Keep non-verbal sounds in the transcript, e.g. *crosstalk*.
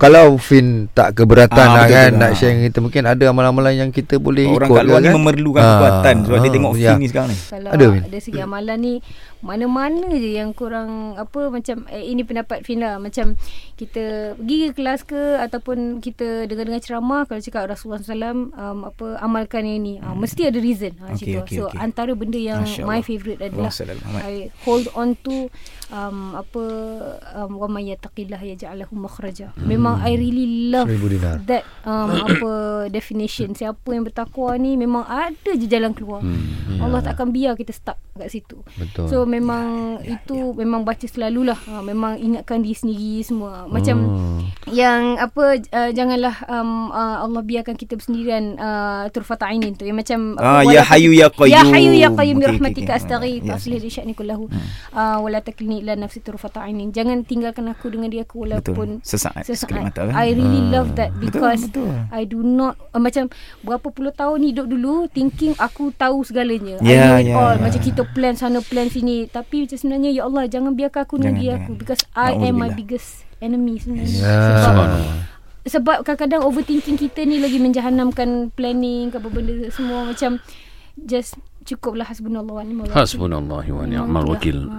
kalau Fin tak keberatan Ah, lah betul, kan betul. nak share dengan kita mungkin ada amalan-amalan yang kita boleh Orang ikut kat luar ke ni kan? memerlukan Ah, kekuatan sebab dia ah, tengok ya. film ni sekarang ni. Kalau Ada, ada, segi amalan ni mana-mana je yang kurang apa macam eh, ini pendapat Fina macam kita pergi ke kelas ke ataupun kita dengar-dengar ceramah kalau cakap Rasulullah SAW um, apa amalkan yang ni uh, mesti ada reason ha, Okey, okay, so okey. antara benda yang Masya my Allah. favourite adalah. I hold on to um, apa um, wa may yattaqillah yaj'al lahu makhraja memang I really love Seribu dinar. that um, *coughs* apa definition siapa yang bertakwa ni memang ada je jalan keluar hmm. Allah takkan biar kita stuck kat situ Betul. so memang ya, itu ya. memang baca selalulah ha, memang ingatkan diri sendiri semua macam Hmm. yang apa uh, janganlah um, uh, Allah biarkan kita bersendirian uh, turfata ainin tu yang macam Ah, apa, ya hayyu ya qayyum. ya hayyu ya qayyum bi okey, rahmatika okey. astaghith Ya, aslih li sya'ni kullahu uh, wala taklini ila nafsi turfata ainin jangan tinggalkan aku dengan dia aku walaupun Betul. Sesaat, sekelip mata, kan? I really love that Betul, because betul. I do not uh, macam berapa puluh tahun hidup dulu thinking aku tahu segalanya. I Ya, know it ya, all. ya. Macam kita plan sana plan sini tapi macam sebenarnya ya Allah jangan biarkan aku Jangan, jangan. aku because I am my biggest enemy sebenarnya. Ya. Sebab sebab kadang-kadang overthinking kita ni lagi menjahanamkan planning apa benda semua macam just cukuplah hasbunallah wa ni'mal wakil. Hasbunallah wa ni'mal wakil. Ha.